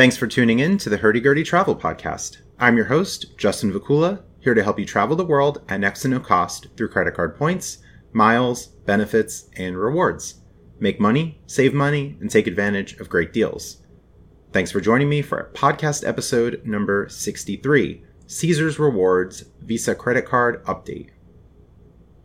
Thanks for tuning in to the Hurdy Gurdy Travel Podcast. I'm your host, Justin Vacula, here to help you travel the world at next to no cost through credit card points, miles, benefits, and rewards. Make money, save money, and take advantage of great deals. Thanks for joining me for podcast episode number 63 Caesars Rewards Visa Credit Card Update.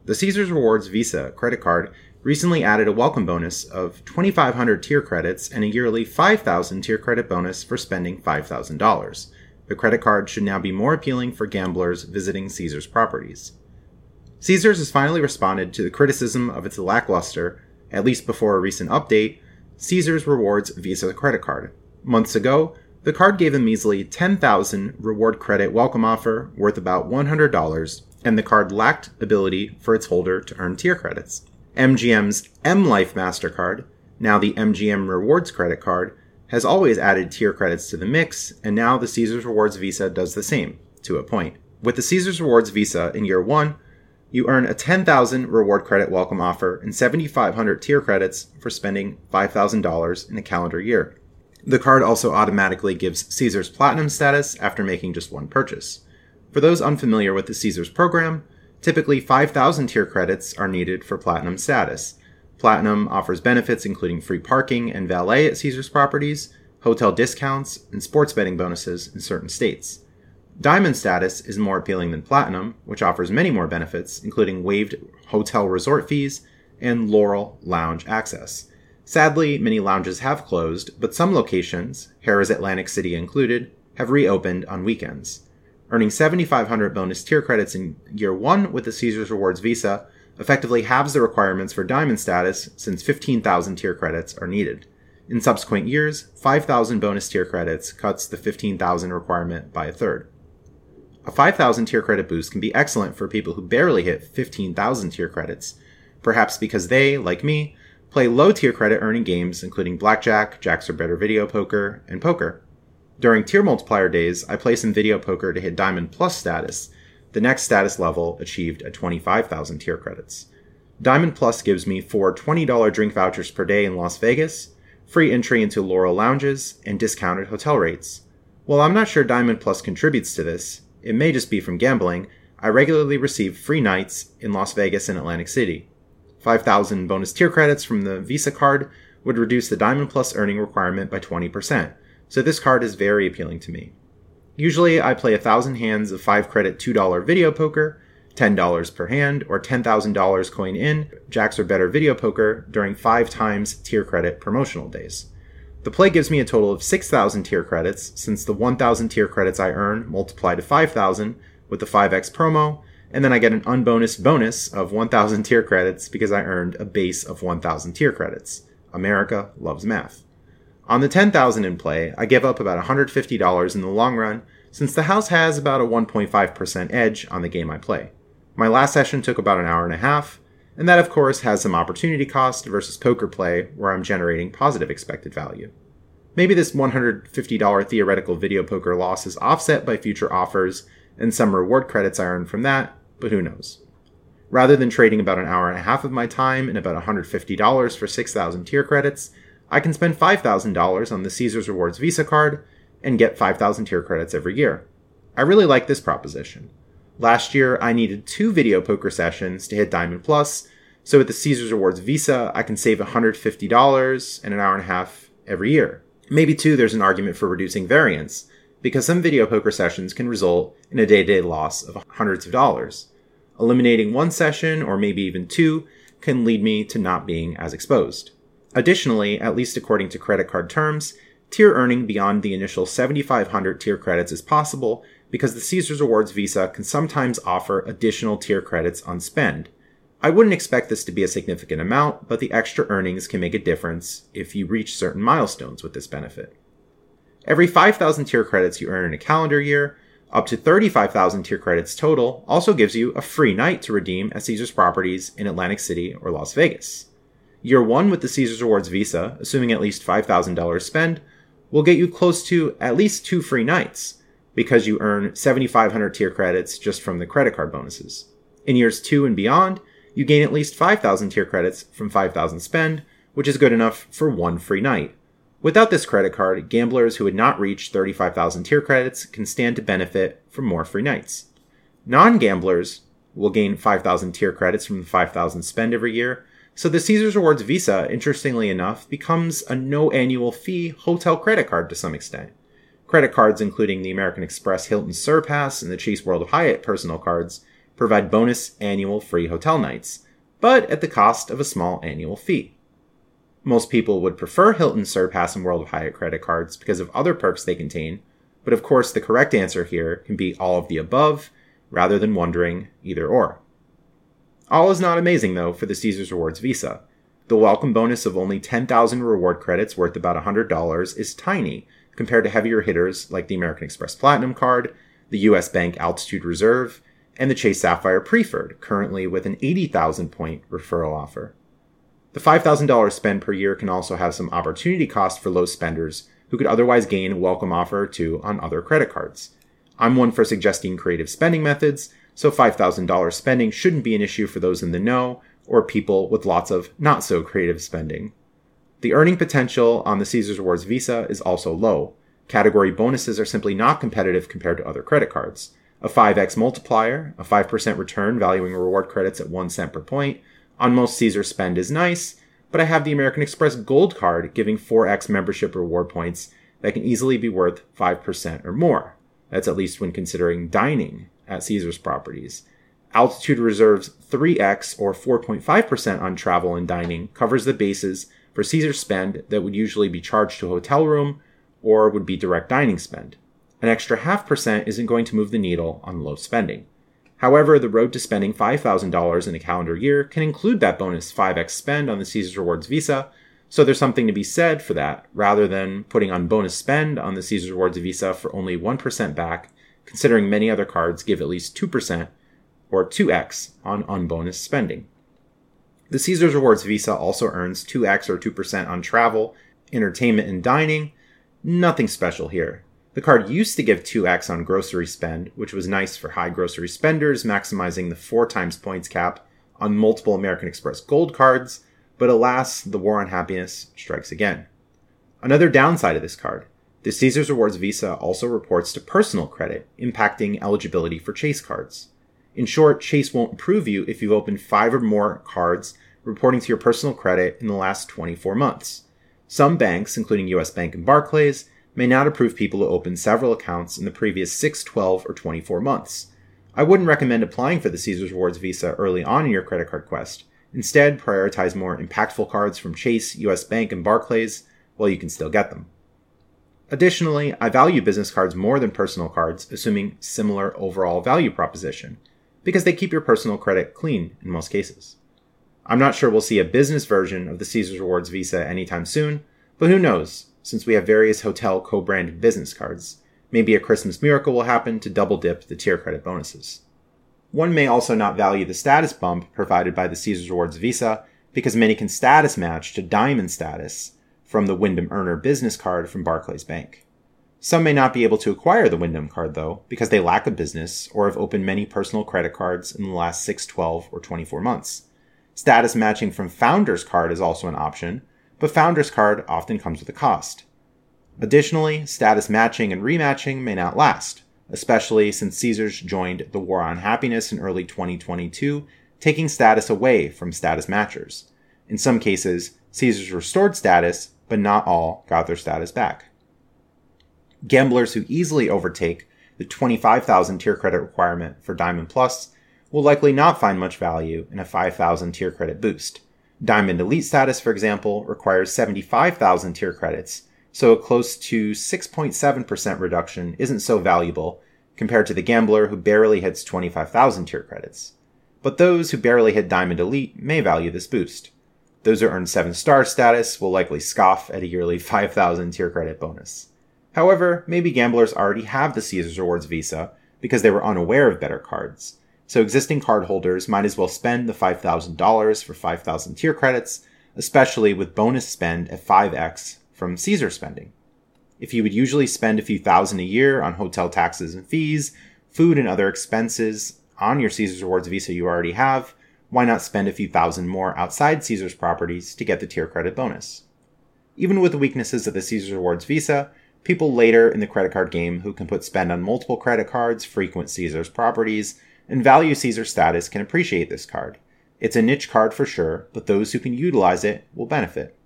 The Caesars Rewards Visa credit card recently added a welcome bonus of 2,500 tier credits and a yearly 5,000 tier credit bonus for spending $5,000. The credit card should now be more appealing for gamblers visiting Caesars properties. Caesars has finally responded to the criticism of its lackluster, at least before a recent update, Caesars Rewards Visa credit card. Months ago, the card gave a measly 10,000 reward credit welcome offer worth about $100, and the card lacked ability for its holder to earn tier credits. MGM's M Life MasterCard, now the MGM Rewards credit card, has always added tier credits to the mix, and now the Caesars Rewards Visa does the same, to a point. With the Caesars Rewards Visa in year one, you earn a 10,000 reward credit welcome offer and 7,500 tier credits for spending $5,000 in a calendar year. The card also automatically gives Caesars Platinum status after making just one purchase. For those unfamiliar with the Caesars program, Typically, 5,000 tier credits are needed for Platinum status. Platinum offers benefits including free parking and valet at Caesars properties, hotel discounts, and sports betting bonuses in certain states. Diamond status is more appealing than Platinum, which offers many more benefits, including waived hotel resort fees and Laurel Lounge access. Sadly, many lounges have closed, but some locations, Harrah's Atlantic City included, have reopened on weekends. Earning 7,500 bonus tier credits in year one with the Caesars Rewards Visa effectively halves the requirements for diamond status since 15,000 tier credits are needed. In subsequent years, 5,000 bonus tier credits cuts the 15,000 requirement by a third. A 5,000 tier credit boost can be excellent for people who barely hit 15,000 tier credits, perhaps because they, like me, play low tier credit earning games including blackjack, jacks or better video poker, and poker. During tier multiplier days, I play some video poker to hit Diamond Plus status, the next status level achieved at 25,000 tier credits. Diamond Plus gives me four $20 drink vouchers per day in Las Vegas, free entry into Laurel lounges, and discounted hotel rates. While I'm not sure Diamond Plus contributes to this, it may just be from gambling, I regularly receive free nights in Las Vegas and Atlantic City. 5,000 bonus tier credits from the Visa card would reduce the Diamond Plus earning requirement by 20%, so this card is very appealing to me. Usually, I play a thousand hands of 5 credit $2 video poker, $10 per hand, or $10,000 coin in, jacks or better video poker during 5 times tier credit promotional days. The play gives me a total of 6,000 tier credits, since the 1,000 tier credits I earn multiply to 5,000 with the 5x promo, and then I get an unbonus bonus of 1,000 tier credits because I earned a base of 1,000 tier credits. America loves math. On the 10,000 in play, I give up about $150 in the long run, since the house has about a 1.5% edge on the game I play. My last session took about an hour and a half, and that of course has some opportunity cost versus poker play where I'm generating positive expected value. Maybe this $150 theoretical video poker loss is offset by future offers and some reward credits I earn from that, but who knows. Rather than trading about an hour and a half of my time and about $150 for 6,000 tier credits, I can spend $5,000 on the Caesars Rewards Visa card and get 5,000 tier credits every year. I really like this proposition. Last year, I needed two video poker sessions to hit Diamond Plus, so with the Caesars Rewards Visa, I can save $150 and an hour and a half every year. Maybe, too, there's an argument for reducing variance, because some video poker sessions can result in a day to day loss of hundreds of dollars. Eliminating one session, or maybe even two, can lead me to not being as exposed. Additionally, at least according to credit card terms, tier earning beyond the initial 7,500 tier credits is possible because the Caesars Rewards Visa can sometimes offer additional tier credits on spend. I wouldn't expect this to be a significant amount, but the extra earnings can make a difference if you reach certain milestones with this benefit. Every 5,000 tier credits you earn in a calendar year, up to 35,000 tier credits total, also gives you a free night to redeem at Caesars properties in Atlantic City or Las Vegas. Year one with the Caesars Rewards Visa, assuming at least $5,000 spend, will get you close to at least two free nights because you earn 7,500 tier credits just from the credit card bonuses. In years two and beyond, you gain at least 5,000 tier credits from 5,000 spend, which is good enough for one free night. Without this credit card, gamblers who had not reached 35,000 tier credits can stand to benefit from more free nights. Non gamblers will gain 5,000 tier credits from the 5,000 spend every year, so the Caesars Rewards Visa, interestingly enough, becomes a no annual fee hotel credit card to some extent. Credit cards, including the American Express Hilton Surpass and the Chase World of Hyatt personal cards, provide bonus annual free hotel nights, but at the cost of a small annual fee. Most people would prefer Hilton Surpass and World of Hyatt credit cards because of other perks they contain, but of course the correct answer here can be all of the above rather than wondering either or. All is not amazing, though, for the Caesars Rewards Visa. The welcome bonus of only 10,000 reward credits worth about $100 is tiny compared to heavier hitters like the American Express Platinum Card, the US Bank Altitude Reserve, and the Chase Sapphire Preferred, currently with an 80,000 point referral offer. The $5,000 spend per year can also have some opportunity cost for low spenders who could otherwise gain a welcome offer or two on other credit cards. I'm one for suggesting creative spending methods, so $5,000 spending shouldn't be an issue for those in the know or people with lots of not so creative spending. The earning potential on the Caesars Rewards Visa is also low. Category bonuses are simply not competitive compared to other credit cards. A 5x multiplier, a 5% return valuing reward credits at 1 cent per point, on most Caesar spend is nice, but I have the American Express Gold Card giving 4x membership reward points that can easily be worth 5% or more. That's at least when considering dining at Caesars properties. Altitude Reserve's 3x or 4.5% on travel and dining covers the bases for Caesars spend that would usually be charged to a hotel room or would be direct dining spend. An extra half percent isn't going to move the needle on low spending. However, the road to spending $5,000 in a calendar year can include that bonus 5x spend on the Caesars Rewards Visa, so there's something to be said for that, rather than putting on bonus spend on the Caesars Rewards Visa for only 1% back considering many other cards give at least 2% or 2x on unbonus spending. The Caesars Rewards Visa also earns 2x or 2% on travel, entertainment, and dining. Nothing special here. The card used to give 2x on grocery spend, which was nice for high grocery spenders, maximizing the 4 times points cap on multiple American Express Gold cards, but alas, the war on happiness strikes again. Another downside of this card the Caesars Rewards Visa also reports to personal credit, impacting eligibility for Chase cards. In short, Chase won't approve you if you've opened five or more cards reporting to your personal credit in the last 24 months. Some banks, including US Bank and Barclays, may not approve people who open several accounts in the previous 6, 12, or 24 months. I wouldn't recommend applying for the Caesars Rewards Visa early on in your credit card quest. Instead, prioritize more impactful cards from Chase, US Bank, and Barclays while you can still get them. Additionally, I value business cards more than personal cards, assuming similar overall value proposition, because they keep your personal credit clean in most cases. I'm not sure we'll see a business version of the Caesars Rewards Visa anytime soon, but who knows, since we have various hotel co branded business cards. Maybe a Christmas miracle will happen to double dip the tier credit bonuses. One may also not value the status bump provided by the Caesars Rewards Visa because many can status match to diamond status, from the Wyndham Earner business card from Barclays Bank. Some may not be able to acquire the Wyndham card, though, because they lack a business or have opened many personal credit cards in the last 6, 12, or 24 months. Status matching from Founders Card is also an option, but Founders Card often comes with a cost. Additionally, status matching and rematching may not last, especially since Caesars joined the War on Happiness in early 2022, taking status away from status matchers. In some cases, Caesars restored status, but not all got their status back. Gamblers who easily overtake the 25,000 tier credit requirement for Diamond Plus will likely not find much value in a 5,000 tier credit boost. Diamond Elite status, for example, requires 75,000 tier credits, so a close to 6.7% reduction isn't so valuable compared to the gambler who barely hits 25,000 tier credits. But those who barely hit Diamond Elite may value this boost. Those who earn 7 star status will likely scoff at a yearly 5,000 tier credit bonus. However, maybe gamblers already have the Caesars Rewards Visa because they were unaware of better cards. So existing cardholders might as well spend the $5,000 for 5,000 tier credits, especially with bonus spend at 5x from Caesar spending. If you would usually spend a few thousand a year on hotel taxes and fees, food and other expenses on your Caesars Rewards Visa you already have, why not spend a few thousand more outside Caesar's properties to get the tier credit bonus? Even with the weaknesses of the Caesars Rewards Visa, people later in the credit card game who can put spend on multiple credit cards, frequent Caesars properties, and value Caesar status can appreciate this card. It's a niche card for sure, but those who can utilize it will benefit.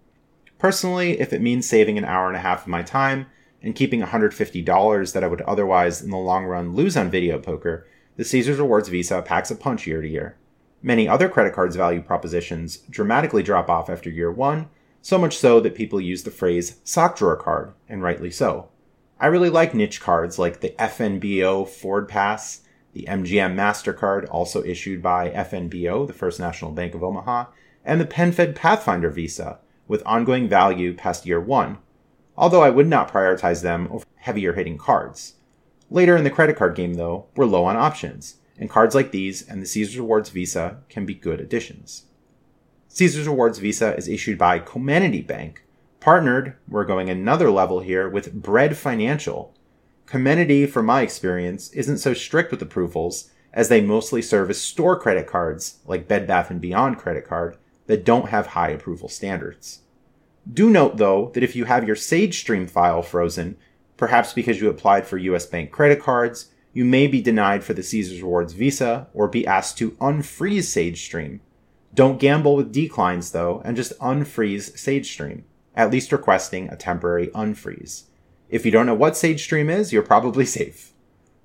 Personally, if it means saving an hour and a half of my time and keeping $150 that I would otherwise in the long run lose on video poker, the Caesars Rewards Visa packs a punch year to year. Many other credit cards value propositions dramatically drop off after year one, so much so that people use the phrase sock drawer card, and rightly so. I really like niche cards like the FNBO Ford Pass the MGM MasterCard, also issued by FNBO, the First National Bank of Omaha, and the PenFed Pathfinder Visa, with ongoing value past year one, although I would not prioritize them over heavier hitting cards. Later in the credit card game, though, we're low on options, and cards like these and the Caesars Rewards Visa can be good additions. Caesars Rewards Visa is issued by Comenity Bank. Partnered, we're going another level here with Bread Financial, Comenity, from my experience, isn't so strict with approvals, as they mostly serve as store credit cards, like Bed Bath & Beyond credit card, that don't have high approval standards. Do note, though, that if you have your SageStream file frozen, perhaps because you applied for US Bank credit cards, you may be denied for the Caesars Rewards Visa or be asked to unfreeze SageStream. Don't gamble with declines, though, and just unfreeze SageStream, at least requesting a temporary unfreeze. If you don't know what SageStream is, you're probably safe.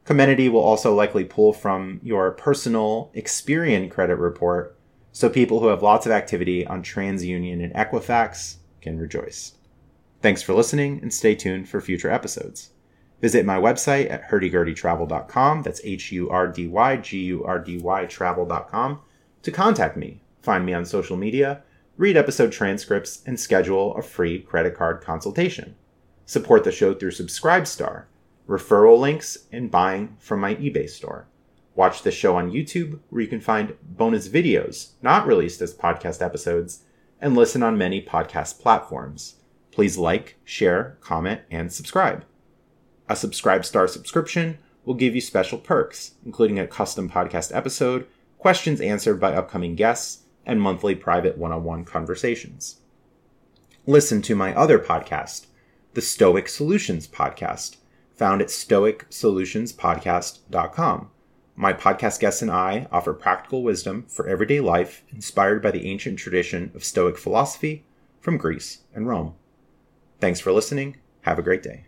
Comenity will also likely pull from your personal Experian credit report, so people who have lots of activity on TransUnion and Equifax can rejoice. Thanks for listening and stay tuned for future episodes. Visit my website at hurdygurdytravel.com, that's H U R D Y G U R D Y travel.com, to contact me, find me on social media, read episode transcripts, and schedule a free credit card consultation. Support the show through Subscribestar, referral links, and buying from my eBay store. Watch the show on YouTube, where you can find bonus videos not released as podcast episodes, and listen on many podcast platforms. Please like, share, comment, and subscribe. A Subscribe Star subscription will give you special perks, including a custom podcast episode, questions answered by upcoming guests, and monthly private one on one conversations. Listen to my other podcast, the Stoic Solutions Podcast, found at stoicsolutionspodcast.com. My podcast guests and I offer practical wisdom for everyday life inspired by the ancient tradition of Stoic philosophy from Greece and Rome. Thanks for listening. Have a great day.